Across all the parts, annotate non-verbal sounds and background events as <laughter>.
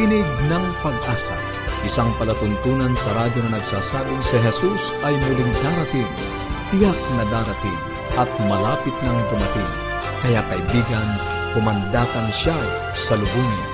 Tinig ng Pag-asa, isang palatuntunan sa radyo na nagsasabing si Jesus ay muling darating, tiyak na darating, at malapit nang dumating. Kaya kaibigan, pumandakan siya sa lubungin.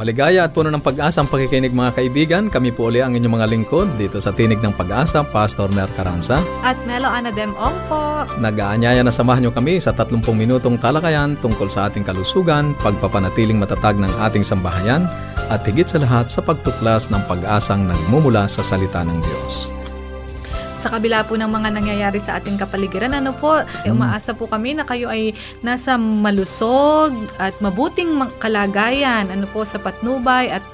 Maligaya at puno ng pag-asa ang pakikinig mga kaibigan. Kami po uli ang inyong mga lingkod dito sa Tinig ng Pag-asa, Pastor Ner Caranza. At Melo Anadem Ong po. Nag-aanyaya na samahan nyo kami sa 30 minutong talakayan tungkol sa ating kalusugan, pagpapanatiling matatag ng ating sambahayan, at higit sa lahat sa pagtuklas ng pag-asang nagmumula sa salita ng Diyos. Sa kabila po ng mga nangyayari sa ating kapaligiran, ano po, eh, umaasa po kami na kayo ay nasa malusog at mabuting kalagayan, ano po, sa patnubay at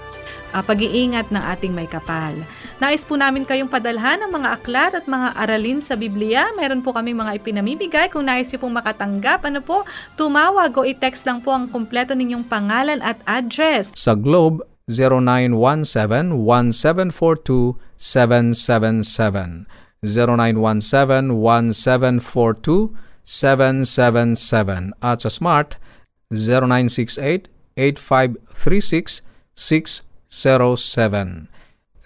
ah, pag-iingat ng ating may kapal. Nais po namin kayong padalhan ng mga aklat at mga aralin sa Biblia. Meron po kaming mga ipinamimigay. Kung nais niyo pong makatanggap, ano po, tumawag o i-text lang po ang kumpleto ninyong pangalan at address. Sa Globe, 0917-1742-777. 0917-1742-777. At sa Smart, 0968-8536-607.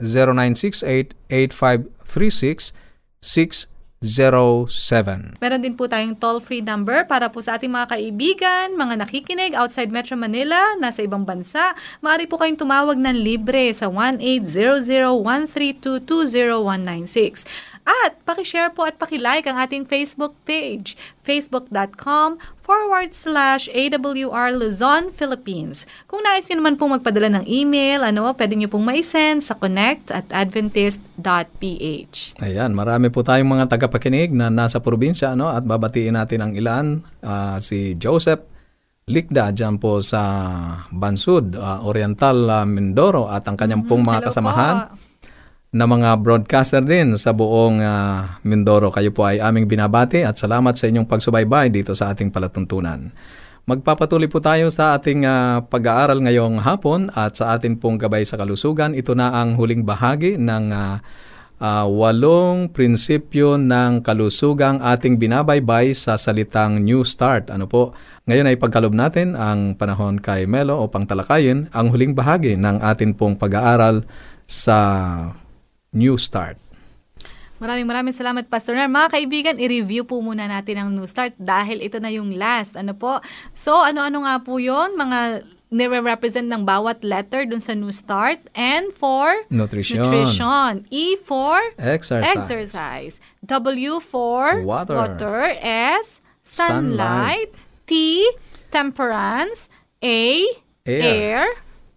0968-8536-607. Meron din po tayong toll-free number para po sa ating mga kaibigan, mga nakikinig outside Metro Manila, nasa ibang bansa. Maaari po kayong tumawag ng libre sa 1-800-132-20196. At pakishare po at pakilike ang ating Facebook page, facebook.com forward slash AWR Luzon, Philippines. Kung nais nyo naman pong magpadala ng email, ano, pwede nyo pong maisend sa connect at adventist.ph. Ayan, marami po tayong mga tagapakinig na nasa probinsya ano, at babatiin natin ang ilan. Ah, si Joseph Likda dyan po sa Bansud, ah, Oriental ah, Mindoro at ang kanyang pong mga Hello kasamahan po. Na mga broadcaster din sa buong ah, Mindoro. Kayo po ay aming binabati at salamat sa inyong pagsubaybay dito sa ating palatuntunan. Magpapatuloy po tayo sa ating ah, pag-aaral ngayong hapon at sa atin pong gabay sa kalusugan. Ito na ang huling bahagi ng ah, ah, walong prinsipyo ng kalusugang ating binabaybay sa salitang New Start. Ano po? Ngayon ay pagkalob natin ang panahon kay Melo o pangtalakayin ang huling bahagi ng atin pong pag-aaral sa New Start. Maraming maraming salamat, Pastor Nar. Mga kaibigan, i-review po muna natin ang New Start dahil ito na yung last. Ano po? So, ano-ano nga po yon Mga nire-represent ng bawat letter dun sa New Start. N for Nutrition. nutrition. E for Exercise. exercise. W for Water. S sunlight. T temperance. A Air. air.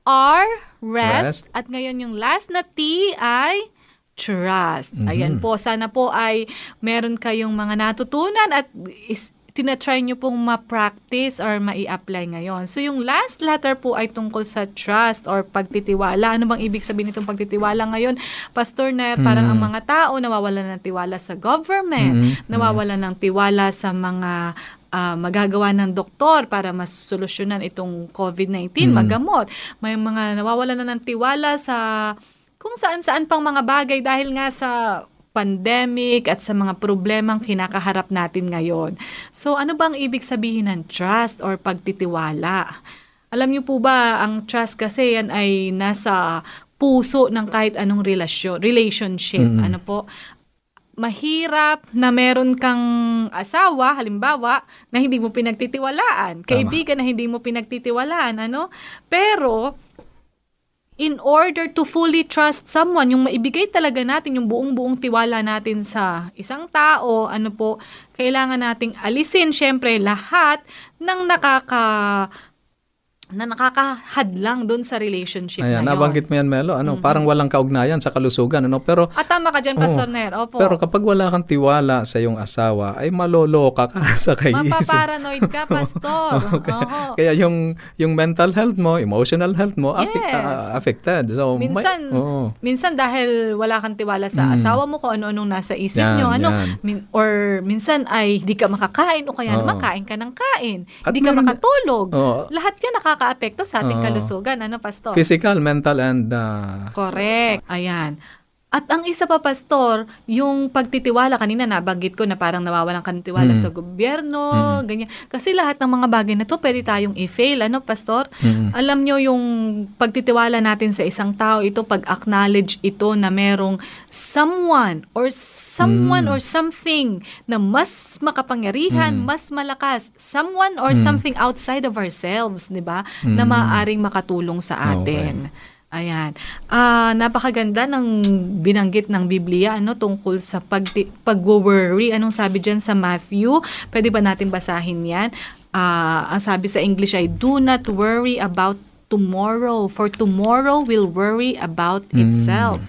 R Rest. rest. At ngayon yung last na T ay trust. Mhm. Ayan po, sana po ay meron kayong mga natutunan at is, tinatry nyo pong ma-practice or mai-apply ngayon. So yung last letter po ay tungkol sa trust or pagtitiwala. Ano bang ibig sabihin nitong pagtitiwala ngayon? Pastor na parang ang mga tao nawawalan ng tiwala sa government, Mhm. nawawalan ng tiwala sa mga ah, magagawa ng doktor para masolusyonan itong COVID-19, magamot. May mga nawawalan na ng tiwala sa kung saan-saan pang mga bagay dahil nga sa pandemic at sa mga problemang kinakaharap natin ngayon. So ano bang ibig sabihin ng trust or pagtitiwala? Alam niyo po ba, ang trust kasi yan ay nasa puso ng kahit anong relasyon, relationship. Ano po? mahirap na meron kang asawa, halimbawa, na hindi mo pinagtitiwalaan, kaibigan na hindi mo pinagtitiwalaan, ano? Pero, in order to fully trust someone, yung maibigay talaga natin, yung buong-buong tiwala natin sa isang tao, ano po, kailangan nating alisin, syempre, lahat ng nakaka na nakakahadlang doon sa relationship Ayan, na yun. nabanggit mo yan, Melo. Ano, Parang walang kaugnayan sa kalusugan. Ano? Pero, At tama ka dyan, Pastor Ner. Opo. pero kapag wala kang tiwala sa iyong asawa, ay maloloka ka <laughs> sa kaisip. Mapaparanoid ka, <laughs> Pastor. <laughs> Okay. Oo. Kaya yung yung mental health mo, emotional health mo, Yes. ah, affected. So, may- Minsan, oo. minsan dahil wala kang tiwala sa asawa mo kung ano-anong nasa isip Yan, nyo, ano, yan. min- or minsan ay di ka makakain o kaya Oo. naman kain ka ng kain. At Hindi ka makatulog. Oo. Lahat yan nakaka makaka-apekto sa ating Oo. kalusugan. Ano, Pastor? Physical, mental, and uh, Correct. Ayan. At ang isa pa, Pastor, yung pagtitiwala, kanina nabanggit ko na parang nawawalan ka ng tiwala Mm. sa gobyerno, ganyan. Kasi lahat ng mga bagay na to, pwede tayong i-fail. Ano, Pastor? Mm. Alam nyo yung pagtitiwala natin sa isang tao, ito pag-acknowledge ito na merong someone or someone Mm. or something na mas makapangyarihan, Mm. mas malakas. Someone or something outside of ourselves, di ba? Na Mm. maaaring makatulong sa atin. Ayan. Ah, napakaganda ng binanggit ng Biblia ano tungkol sa pag pag-worry. Anong sabi diyan sa Matthew? Pwede ba natin basahin 'yan? Ah, ang sabi sa English ay do not worry about tomorrow for tomorrow will worry about itself.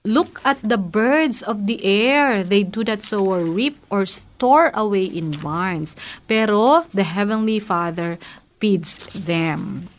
Look at the birds of the air. They do not sow or reap or store away in barns. Pero the Heavenly Father feeds them.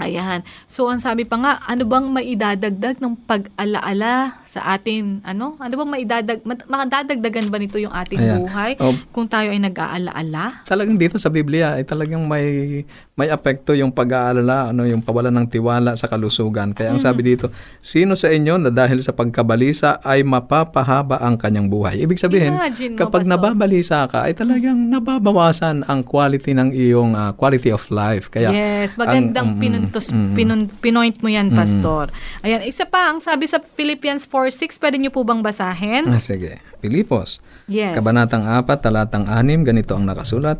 Ayan. So, ang sabi pa nga, ano bang maidadagdag ng pag-alaala sa atin? Ano? Ano bang maidadag, makadadagdagan ba nito yung ating Ayan. buhay Oh. kung tayo ay nag-aalaala? talagang dito sa Biblia ay talagang may may apekto yung pag-aalala, ano, yung pawalan ng tiwala sa kalusugan. Kaya ang Mm. sabi dito, sino sa inyo na dahil sa pagkabalisa ay mapapahaba ang kanyang buhay? Ibig sabihin, Imagine mo, kapag Pastor. nababalisa ka, ay talagang nababawasan ang quality ng iyong ah, quality of life. Kaya yes, magandang ang- mm, pinuntos, mm, mm. pinun- pinoint mo yan, Pastor. Ayan, isa pa, ang sabi sa Philippians 4.6, pwede niyo po bang basahin? Ah, sige. Pilipos, Yes. Kabanatang 4, talatang 6, ganito ang nakasulat.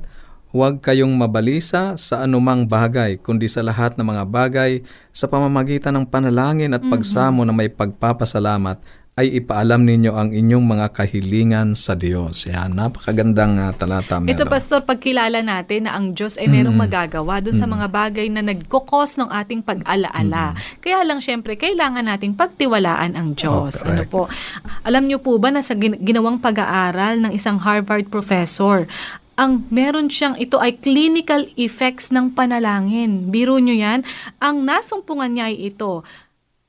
Huwag kayong mabalisa sa anumang bagay, kundi sa lahat ng mga bagay, sa pamamagitan ng panalangin at pagsamo na may pagpapasalamat, ay ipaalam ninyo ang inyong mga kahilingan sa Diyos. Yan, napakagandang ah, talata, Melo. Ito, Pastor, pagkilala natin na ang Diyos ay merong magagawa doon sa mga bagay na nagkukos ng ating pag-alaala. Kaya lang, syempre, kailangan nating pagtiwalaan ang Diyos. Oh, ano po? Alam niyo po ba na sa gin- ginawang pag-aaral ng isang Harvard professor, ang meron siyang ito ay clinical effects ng panalangin. Biro nyo yan. Ang nasumpungan niya ay ito.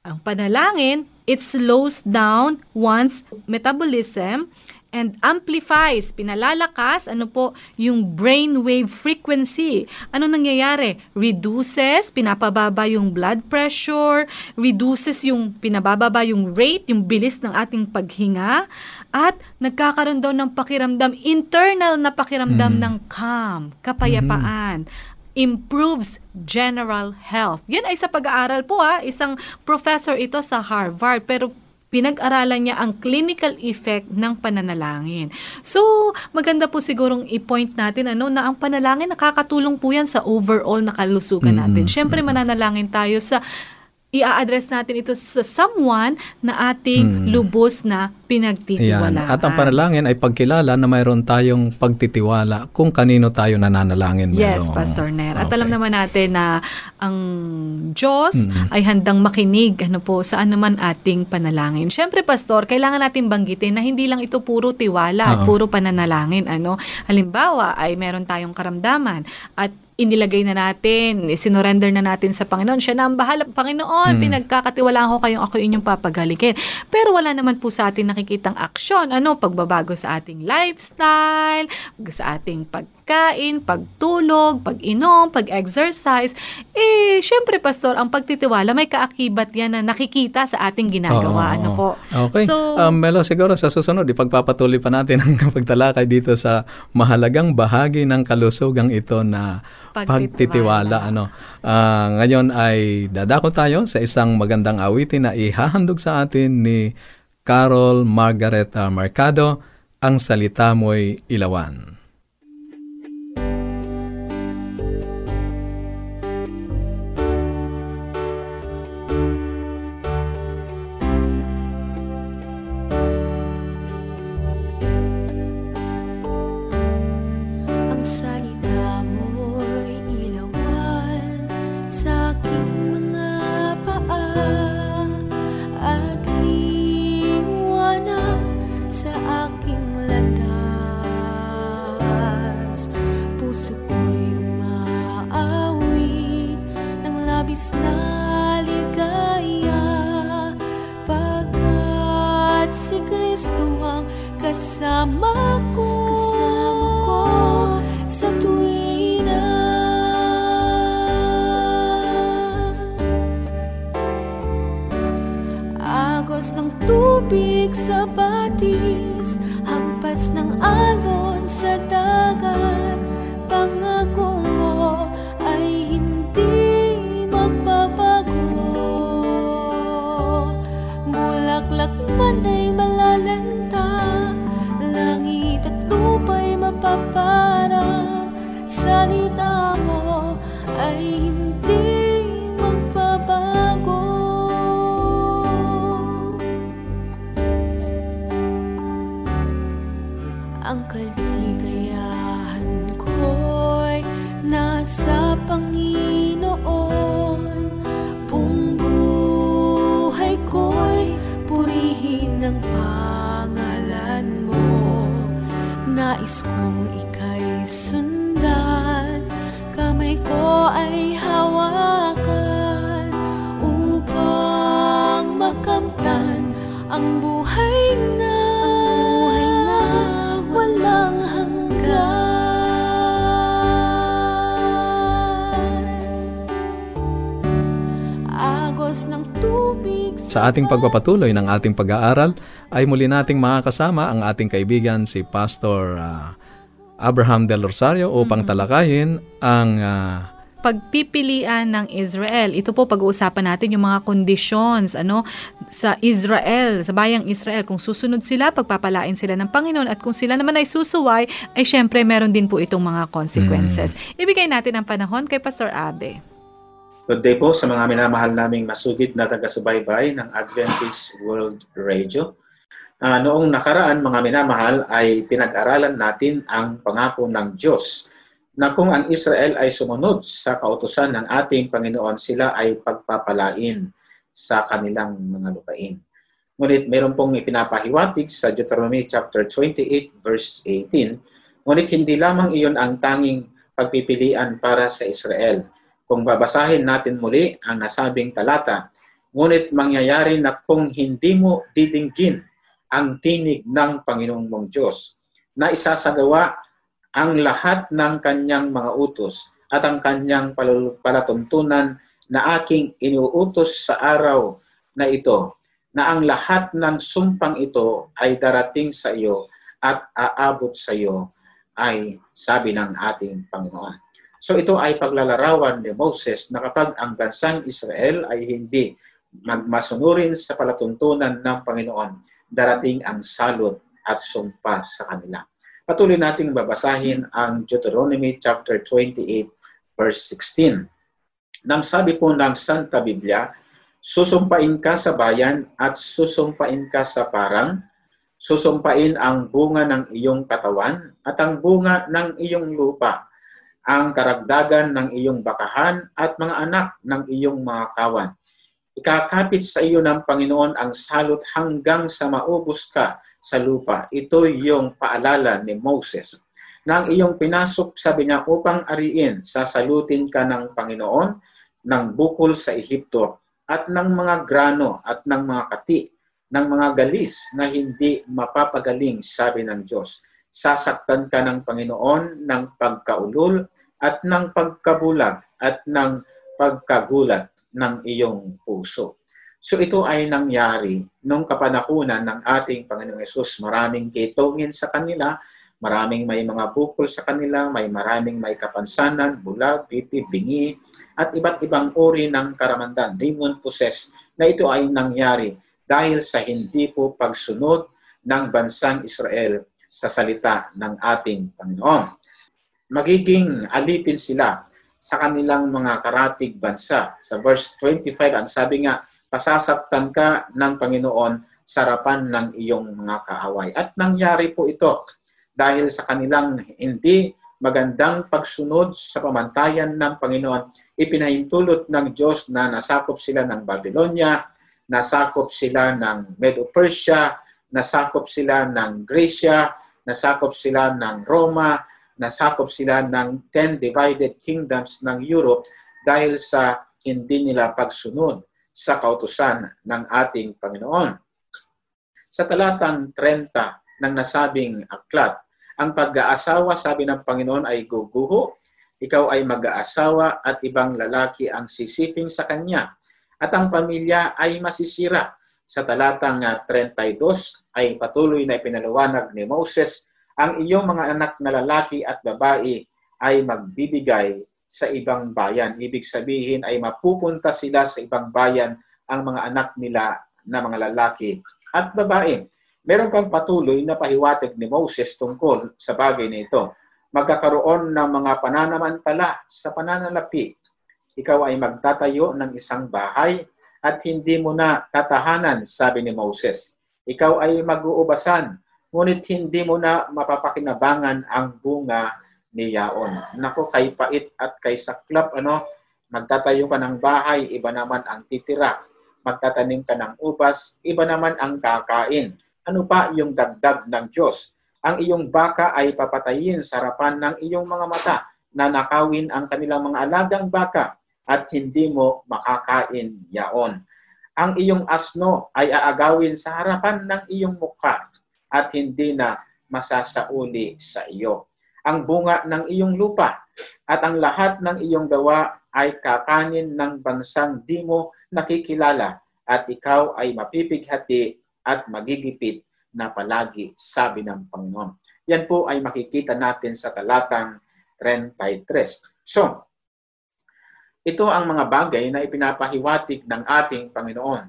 Ang panalangin, it slows down one's metabolism and amplifies, pinalalakas, ano po, yung brainwave frequency. Ano nangyayari? Reduces, pinapababa yung blood pressure, reduces yung, pinabababa yung rate, yung bilis ng ating paghinga, at nagkakaroon daw ng pakiramdam, internal na pakiramdam ng calm, kapayapaan improves general health. Yan ay sa pag-aaral po ha, isang professor ito sa Harvard pero pinag-aralan niya ang clinical effect ng pananalangin. So, maganda po sigurong i-point natin ano na ang panalangin nakakatulong po yan sa overall na kalusugan natin. Siyempre mananalangin tayo sa i-address natin ito sa someone na ating lubos na pinagtitiwalaan. Yan. At ang panalangin ay pagkilala na mayroon tayong pagtitiwala kung kanino tayo nananalangin. Yes, Melo. Pastor Nair. At Okay. alam naman natin na ang Diyos ay handang makinig ano po sa anuman ating panalangin. Siyempre, Pastor, kailangan natin banggitin na hindi lang ito puro tiwala, Oo. puro pananalangin. Ano? Halimbawa, ay meron tayong karamdaman at inilagay na natin, sinurrender na natin sa Panginoon. Siya na ang bahala. Panginoon, pinagkakatiwalaan ko kayong ako inyong papagalikin. Pero wala naman po sa atin nakikitang aksyon. Ano? Pagbabago sa ating lifestyle, sa ating pagkain, pagtulog, pag-inom, pag-exercise. Eh, syempre, Pastor, ang pagtitiwala, may kaakibat yan na nakikita sa ating ginagawa. Oo, ano po? Okay. So, um, Melo, siguro sa susunod, ipagpapatuloy pa natin ang <laughs> pagtalakay dito sa mahalagang bahagi ng kalusugang ito na Pagtitiwala. pagtitiwala. Ano. Ah, ngayon ay dadako tayo sa isang magandang awitin na ihahandog sa atin ni Carol Margaret Mercado, Ang Salita Mo'y Ilawan. Sa ating pagpapatuloy ng ating pag-aaral ay muli nating makakasama ang ating kaibigan si Pastor ah, Abraham Del Rosario upang talakayin ang ah, pagpipilian ng Israel. Ito po pag-uusapan natin yung mga conditions ano sa Israel, sa bayang Israel. Kung susunod sila, pagpapalain sila ng Panginoon at kung sila naman ay susuway, ay syempre meron din po itong mga consequences. Ibigay natin ang panahon kay Pastor Abe. Good day po sa mga minamahal naming masugid na taga-subaybay ng Adventist World Radio. Ah, noong nakaraan, mga minamahal, ay pinag-aralan natin ang pangako ng Diyos na kung ang Israel ay sumunod sa kautusan ng ating Panginoon, sila ay pagpapalain sa kanilang mga lupain. Ngunit meron pong ipinapahiwatig sa Deuteronomy chapter 28 verse 18, ngunit hindi lamang iyon ang tanging pagpipilian para sa Israel. Kung babasahin natin muli ang nasabing talata, ngunit mangyayari na kung hindi mo didinggin ang tinig ng Panginoong mong Diyos, na isasagawa ang lahat ng kanyang mga utos at ang kanyang palatuntunan na aking inuutos sa araw na ito, na ang lahat ng sumpang ito ay darating sa iyo at aabot sa iyo, ay sabi ng ating Panginoon. So ito ay paglalarawan ni Moses na kapag ang bansang Israel ay hindi magmasunurin sa palatuntunan ng Panginoon, darating ang salot at sumpa sa kanila. Patuloy nating babasahin ang Deuteronomy chapter 28 verse 16. Nang sabi po ng Santa Biblia, susumpain ka sa bayan at susumpain ka sa parang, susumpain ang bunga ng iyong katawan at ang bunga ng iyong lupa, ang karagdagan ng iyong bakahan at mga anak ng iyong mga kawan. Ikakapit sa iyo ng Panginoon ang salot hanggang sa maubos ka sa lupa. Ito yung paalala ni Moses. Nang iyong pinasok, sabi niya, upang ariin, sasalutin ka ng Panginoon ng bukol sa Ehipto at ng mga grano at ng mga kati, ng mga galis na hindi mapapagaling, sabi ng Diyos. Sasaktan ka ng Panginoon ng pagkaulol at ng pagkabulag at ng pagkagulat ng iyong puso. So ito ay nangyari nung kapanahunan ng ating Panginoong Yesus. Maraming kitongin sa kanila, maraming may mga bukol sa kanila, may maraming may kapansanan, bulag, pipi, bingi, at iba't ibang uri ng karamandan, demon possessed, na ito ay nangyari dahil sa hindi po pagsunod ng bansang Israel sa salita ng ating Panginoon. Magiging alipin sila sa kanilang mga karatig bansa. Sa verse 25, ang sabi nga, pasasaktan ka ng Panginoon sa harapan ng iyong mga kaaway. At nangyari po ito dahil sa kanilang hindi magandang pagsunod sa pamantayan ng Panginoon. Ipinahintulot ng Diyos na nasakop sila ng Babylonia, nasakop sila ng Medo-Persia, nasakop sila ng Gracia, nasakop sila ng Roma, nasakop sila ng 10 divided kingdoms ng Europe dahil sa hindi nila pagsunod sa kautusan ng ating Panginoon. Sa talatang 30 ng nasabing aklat, ang pag-aasawa, sabi ng Panginoon, ay guguho. Ikaw ay mag-aasawa at ibang lalaki ang sisiping sa kanya. At ang pamilya ay masisira sa talatang ah, 32 ay patuloy na ipinaliwanag ni Moses, ang iyong mga anak na lalaki at babae ay magbibigay sa ibang bayan. Ibig sabihin ay mapupunta sila sa ibang bayan ang mga anak nila na mga lalaki at babae. Meron pang patuloy na pahiwatig ni Moses tungkol sa bagay na ito. Magkakaroon ng mga pananamantala sa pananalapi. Ikaw ay magtatayo ng isang bahay at hindi mo na tatahanan, sabi ni Moses. Ikaw ay mag-uubasan, ngunit hindi mo na mapapakinabangan ang bunga ni Yaon. Nako, kay pait at kay saklap, ano, magtatayo ka ng bahay, iba naman ang titira. Magtatanim ka ng ubas, iba naman ang kakain. Ano pa yung dagdag ng Diyos? Ang iyong baka ay papatayin sa harapan ng iyong mga mata na nakawin ang kanilang mga alagang baka at hindi mo makakain yaon. Ang iyong asno ay aagawin sa harapan ng iyong mukha at hindi na masasauli sa iyo. Ang bunga ng iyong lupa at ang lahat ng iyong gawa ay kakanin ng bansang di mo nakikilala at ikaw ay mapipighati at magigipit na palagi, sabi ng Panginoon. Yan po ay makikita natin sa talatang 33. So, ito ang mga bagay na ipinapahiwatig ng ating Panginoon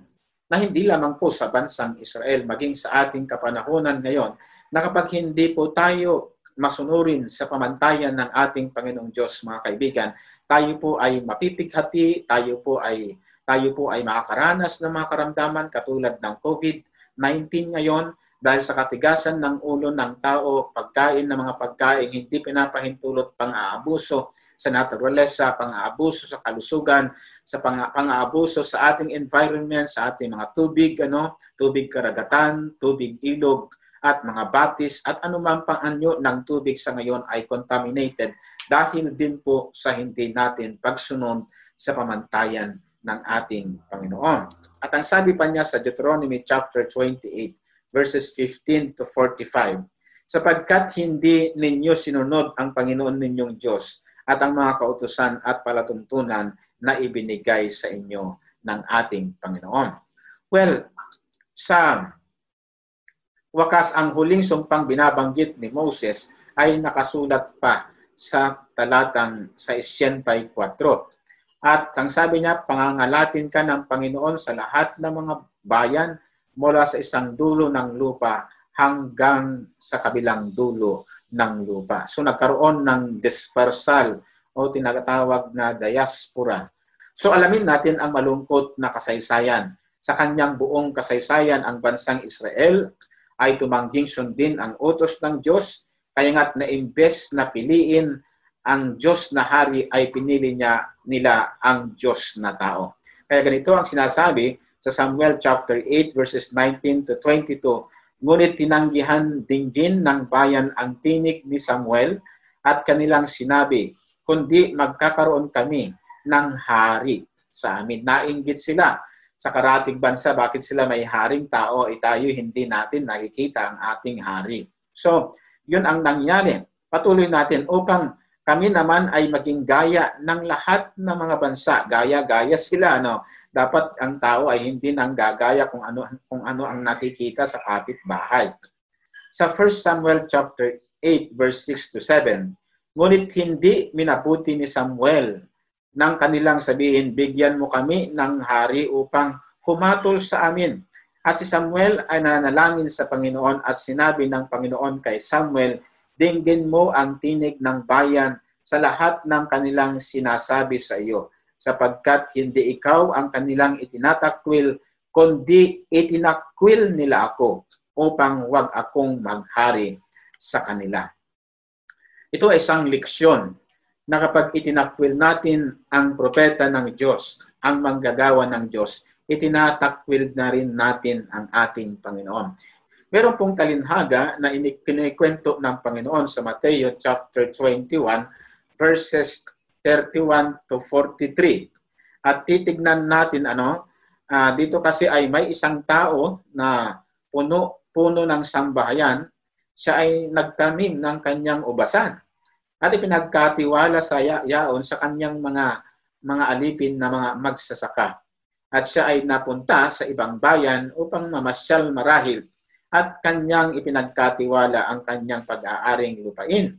na hindi lamang po sa bansang Israel, maging sa ating kapanahonan ngayon, na kapag hindi po tayo masunurin sa pamantayan ng ating Panginoong Diyos, mga kaibigan, tayo po ay mapipighati, tayo po ay tayo po ay makakaranas ng mga karamdaman katulad ng COVID-19 ngayon dahil sa katigasan ng ulo ng tao, pagkain ng mga pagkain, hindi pinapahintulot pang-aabuso sa naturalesa, pang-aabuso sa kalusugan, sa pang-aabuso sa ating environment, sa ating mga tubig, ano, tubig karagatan, tubig ilog, at mga batis at anumang pang-anyo ng tubig sa ngayon ay contaminated dahil din po sa hindi natin pagsunod sa pamantayan ng ating Panginoon. At ang sabi pa niya sa Deuteronomy chapter 28, verses 15 to 45. Sapagkat hindi ninyo sinunod ang Panginoon ninyong Diyos at ang mga kautusan at palatuntunan na ibinigay sa inyo ng ating Panginoon. Well, sa wakas ang huling sumpang binabanggit ni Moses ay nakasulat pa sa talatang sa 64. At ang sabi niya, pangangalatin ka ng Panginoon sa lahat ng mga bayan mula sa isang dulo ng lupa hanggang sa kabilang dulo ng lupa. So nagkaroon ng dispersal o tinatawag na diaspora. So alamin natin ang malungkot na kasaysayan. Sa kanyang buong kasaysayan, ang bansang Israel ay tumangging sundin ang utos ng Diyos, kaya nga't na imbes na piliin ang Diyos na hari ay pinili niya nila ang Diyos na tao. Kaya ganito ang sinasabi sa Samuel chapter 8 verses 19 to 22. Ngunit tinanggihan dinggin ng bayan ang tinig ni Samuel at kanilang sinabi, kundi magkakaroon kami ng hari sa amin. Nainggit sila sa karating bansa, bakit sila may haring tao, eh tayo hindi natin nakikita ang ating hari. So, yun ang nangyari. Patuloy natin upang kami naman ay maging gaya ng lahat ng mga bansa. Gaya-gaya sila. No? dapat ang tao ay hindi nang gagaya kung ano kung ano ang nakikita sa kapitbahay. Sa 1 Samuel chapter 8 verse 6 to 7, ngunit hindi minabuti ni Samuel nang kanilang sabihin, bigyan mo kami ng hari upang humatol sa amin. At si Samuel ay nanalangin sa Panginoon at sinabi ng Panginoon kay Samuel, dinggin mo ang tinig ng bayan sa lahat ng kanilang sinasabi sa iyo sapagkat hindi ikaw ang kanilang itinatakwil, kundi itinakwil nila ako upang wag akong maghari sa kanila. Ito ay isang leksyon na kapag itinakwil natin ang propeta ng Diyos, ang manggagawa ng Diyos, itinatakwil na rin natin ang ating Panginoon. Meron pong talinhaga na kinikwento ng Panginoon sa Mateo chapter 21 verses 31 to 43. At titignan natin ano, uh, dito kasi ay may isang tao na puno puno ng sambahayan, siya ay nagtanim ng kanyang ubasan. At ipinagkatiwala sa yaon sa kanyang mga mga alipin na mga magsasaka. at siya ay napunta sa ibang bayan upang mamasyal marahil at kanyang ipinagkatiwala ang kanyang pag-aaring lupain.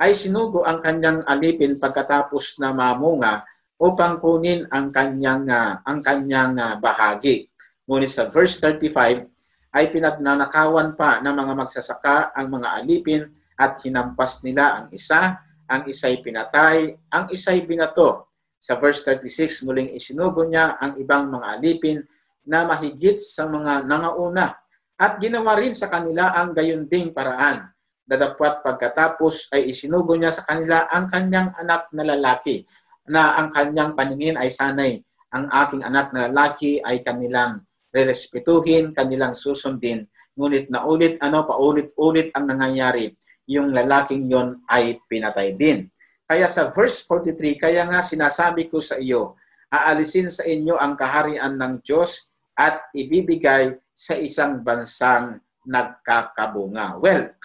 Ay sinugo ang kanyang alipin pagkatapos na mamunga upang kunin ang kanyang uh, ang kanyang uh, bahagi. Ngunit sa verse 35 ay pinagnanakawan pa ng mga magsasaka ang mga alipin at hinampas nila ang isa, ang isa'y pinatay, ang isa'y binato. Sa verse 36, muling isinugo niya ang ibang mga alipin na mahigit sa mga nangauna at ginawa rin sa kanila ang gayunding paraan. Dadapwat pagkatapos ay isinugo niya sa kanila ang kanyang anak na lalaki na ang kanyang paningin ay sanay ang aking anak na lalaki ay kanilang rerespetuhin, kanilang susundin. Ngunit na ulit, ano, paulit-ulit ang nangyayari, yung lalaking yon ay pinatay din. Kaya sa verse 43, kaya nga sinasabi ko sa iyo, aalisin sa inyo ang kaharian ng Diyos at ibibigay sa isang bansang nagkakabunga. Well,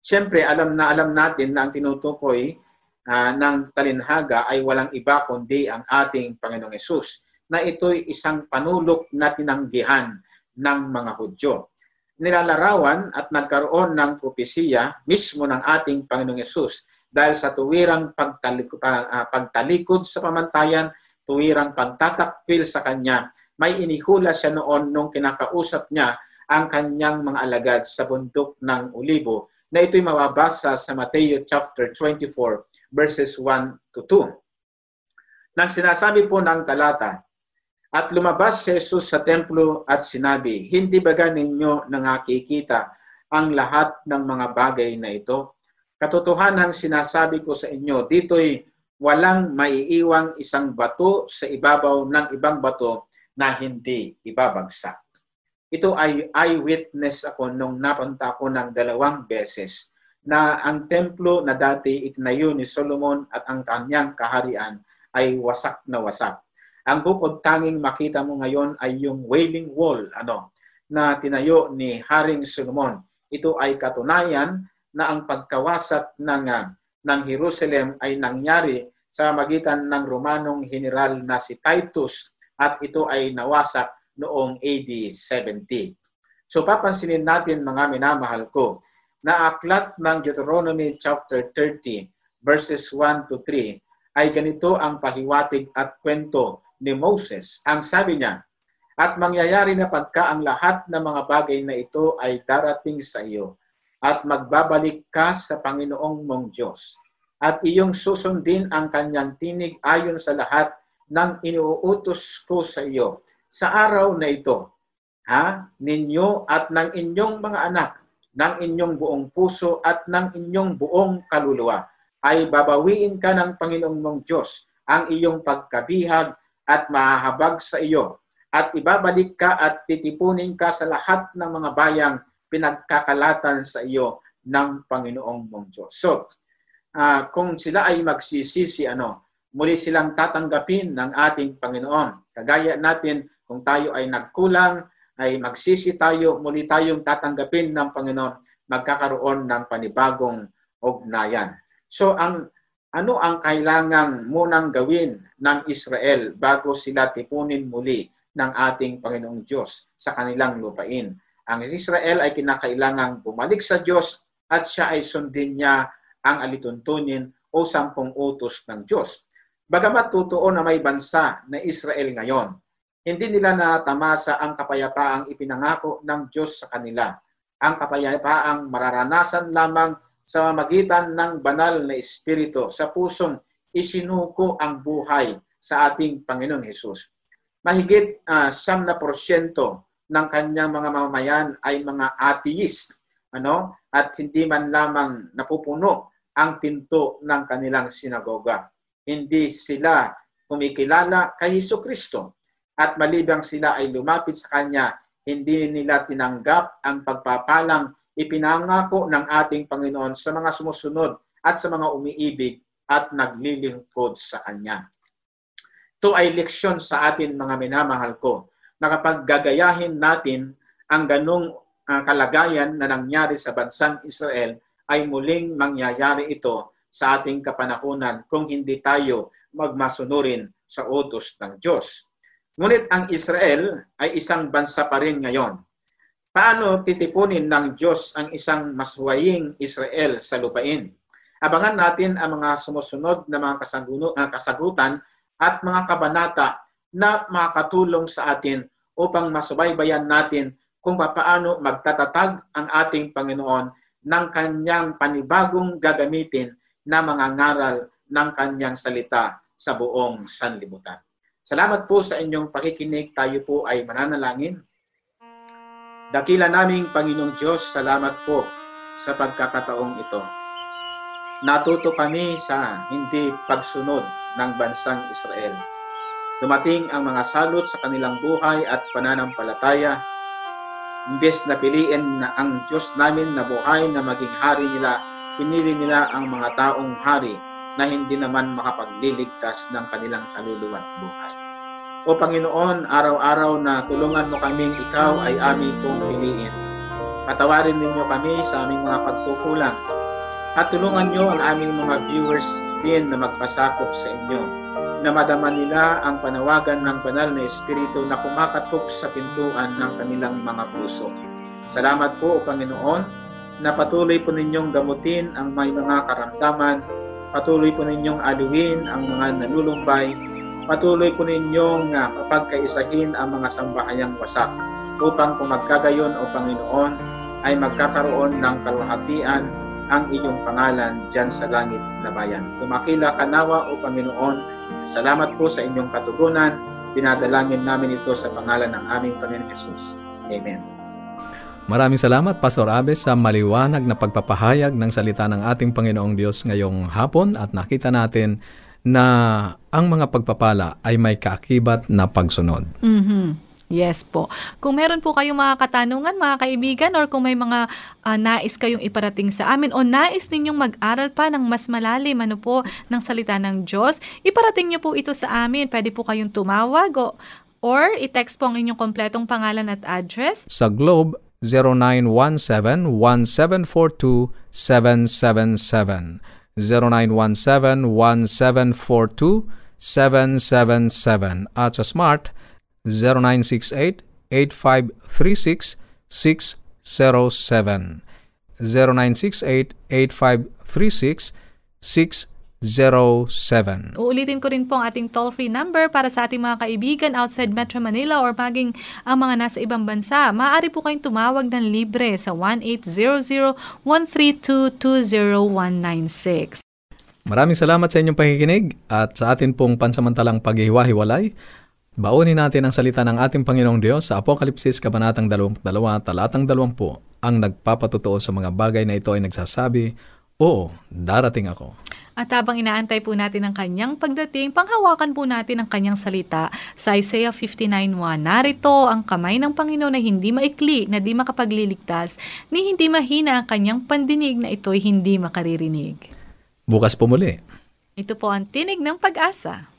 siyempre alam na alam natin na ang tinutukoy uh, ng talinhaga ay walang iba kundi ang ating Panginoong Yesus na ito'y isang panulok na tinanggihan ng mga Hudyo. Nilalarawan at nagkaroon ng propesiya mismo ng ating Panginoong Yesus dahil sa tuwirang pagtalikod, uh, pagtalikod sa pamantayan, tuwirang pagtatakwil sa Kanya, may inihula siya noon nung kinakausap niya ang kanyang mga alagad sa bundok ng Olibo na ito'y mababasa sa Mateo chapter 24 verses 1 to 2. Nang sinasabi po ng talata, at lumabas si Jesus sa templo at sinabi, Hindi baga ninyo nangakikita ang lahat ng mga bagay na ito? Katotohanan sinasabi ko sa inyo, dito'y walang maiiwang isang bato sa ibabaw ng ibang bato na hindi ibabagsak. Ito ay eyewitness ako nung napunta ko ng dalawang beses na ang templo na dati itinayo ni Solomon at ang kanyang kaharian ay wasak na wasak ang bukod tanging makita mo ngayon ay yung Wailing Wall ano, na tinayo ni Haring Solomon. Ito ay katunayan na ang pagkawasak ng, ng Jerusalem ay nangyari sa magitan ng Romanong general na si Titus at ito ay nawasak noong AD 70. So papansinin natin mga minamahal ko na aklat ng Deuteronomy chapter 30 verses 1 to 3 ay ganito ang pahiwatig at kwento ni Moses. Ang sabi niya, at mangyayari na pagka ang lahat ng mga bagay na ito ay darating sa iyo at magbabalik ka sa Panginoong mong Diyos at iyong susundin ang kanyang tinig ayon sa lahat ng inuutos ko sa iyo sa araw na ito, ha, ninyo at ng inyong mga anak, ng inyong buong puso at ng inyong buong kaluluwa, ay babawiin ka ng Panginoong mong Diyos ang iyong pagkabihag at mahahabag sa iyo at ibabalik ka at titipunin ka sa lahat ng mga bayang pinagkakalatan sa iyo ng Panginoong mong Diyos. So, uh, kung sila ay magsisisi, ano, muli silang tatanggapin ng ating Panginoon. Kagaya natin, kung tayo ay nagkulang, ay magsisi tayo, muli tayong tatanggapin ng Panginoon, magkakaroon ng panibagong ugnayan. So, ang ano ang kailangang munang gawin ng Israel bago sila tipunin muli ng ating Panginoong Diyos sa kanilang lupain. Ang Israel ay kinakailangang bumalik sa Diyos at siya ay sundin niya ang alituntunin o sampung utos ng Diyos. Bagamat totoo na may bansa na Israel ngayon, hindi nila natamasa ang kapayapaang ipinangako ng Diyos sa kanila. Ang kapayapaang mararanasan lamang sa magitan ng banal na Espiritu sa pusong isinuko ang buhay sa ating Panginoong Hesus. Mahigit uh, na porsyento ng kanyang mga mamamayan ay mga atheist ano at hindi man lamang napupuno ang pinto ng kanilang sinagoga. Hindi sila kumikilala kay Hesus Kristo at malibang sila ay lumapit sa Kanya, hindi nila tinanggap ang pagpapalang ipinangako ng ating Panginoon sa mga sumusunod at sa mga umiibig at naglilingkod sa Kanya. Ito ay leksyon sa atin mga minamahal ko na kapag gagayahin natin ang ganong uh, kalagayan na nangyari sa bansang Israel ay muling mangyayari ito sa ating kapanahunan kung hindi tayo magmasunurin sa utos ng Diyos. Ngunit ang Israel ay isang bansa pa rin ngayon. Paano titipunin ng Diyos ang isang maswaying Israel sa lupain? Abangan natin ang mga sumusunod na mga uh, kasagutan at mga kabanata na makatulong sa atin upang masubaybayan natin kung paano magtatatag ang ating Panginoon ng kanyang panibagong gagamitin na mga ngaral ng kanyang salita sa buong sanlibutan. Salamat po sa inyong pakikinig. Tayo po ay mananalangin. Dakila naming Panginoong Diyos, salamat po sa pagkakataong ito. Natuto kami sa hindi pagsunod ng bansang Israel. Dumating ang mga salot sa kanilang buhay at pananampalataya. Imbes na piliin na ang Diyos namin na buhay na maging hari nila, pinili nila ang mga taong hari na hindi naman makapagliligtas ng kanilang kaluluwa at buhay. O Panginoon, araw-araw na tulungan mo kaming ikaw ay aming pong piliin. Patawarin ninyo kami sa aming mga pagkukulang at tulungan nyo ang aming mga viewers din na magpasakop sa inyo na madama nila ang panawagan ng banal na Espiritu na kumakatok sa pintuan ng kanilang mga puso. Salamat po, O Panginoon, na patuloy po ninyong gamutin ang may mga karamdaman, patuloy po ninyong aluin ang mga nalulumbay, patuloy po ninyong uh, pagkaisahin ang mga sambahayang wasak upang kung magkagayon o Panginoon ay magkakaroon ng kalwahatian ang iyong pangalan dyan sa langit na bayan. Tumakila ka nawa o Panginoon, salamat po sa inyong katugunan. Dinadalangin namin ito sa pangalan ng aming Panginoon Jesus. Amen. Maraming salamat Pastor Abe sa maliwanag na pagpapahayag ng salita ng ating Panginoong Diyos ngayong hapon at nakita natin na ang mga pagpapala ay may kaakibat na pagsunod. Mhm. Yes po. Kung meron po kayong mga katanungan, mga kaibigan, or kung may mga ah, nais kayong iparating sa amin o nais ninyong mag-aral pa ng mas malalim ano po ng salita ng Diyos, iparating niyo po ito sa amin. Pwede po kayong tumawag o or i-text po ang inyong kompletong pangalan at address Sa Globe, 0917-1742-777. 0917-1742-777. At sa Smart, 0968-8536-607. 0968-8536-607. Uulitin ko rin po ang ating toll-free number para sa ating mga kaibigan outside Metro Manila or maging ang mga nasa ibang bansa. Maaari po kayong tumawag ng libre sa 1-800-132-20196. Maraming salamat sa inyong pakikinig at sa atin pong pansamantalang paghiwa-hiwalay. Baunin natin ang salita ng ating Panginoong Diyos sa Apokalipsis Kabanatang 22, Talatang 20. Ang nagpapatotoo sa mga bagay na ito ay nagsasabi, Oo, darating ako. At habang inaantay po natin ang kanyang pagdating, panghawakan po natin ang kanyang salita sa Isaiah 59.1. Narito ang kamay ng Panginoon na hindi maikli, na di makapagliligtas, ni hindi mahina ang kanyang pandinig na ito'y hindi makaririnig. Bukas po muli. Ito po ang tinig ng pag-asa.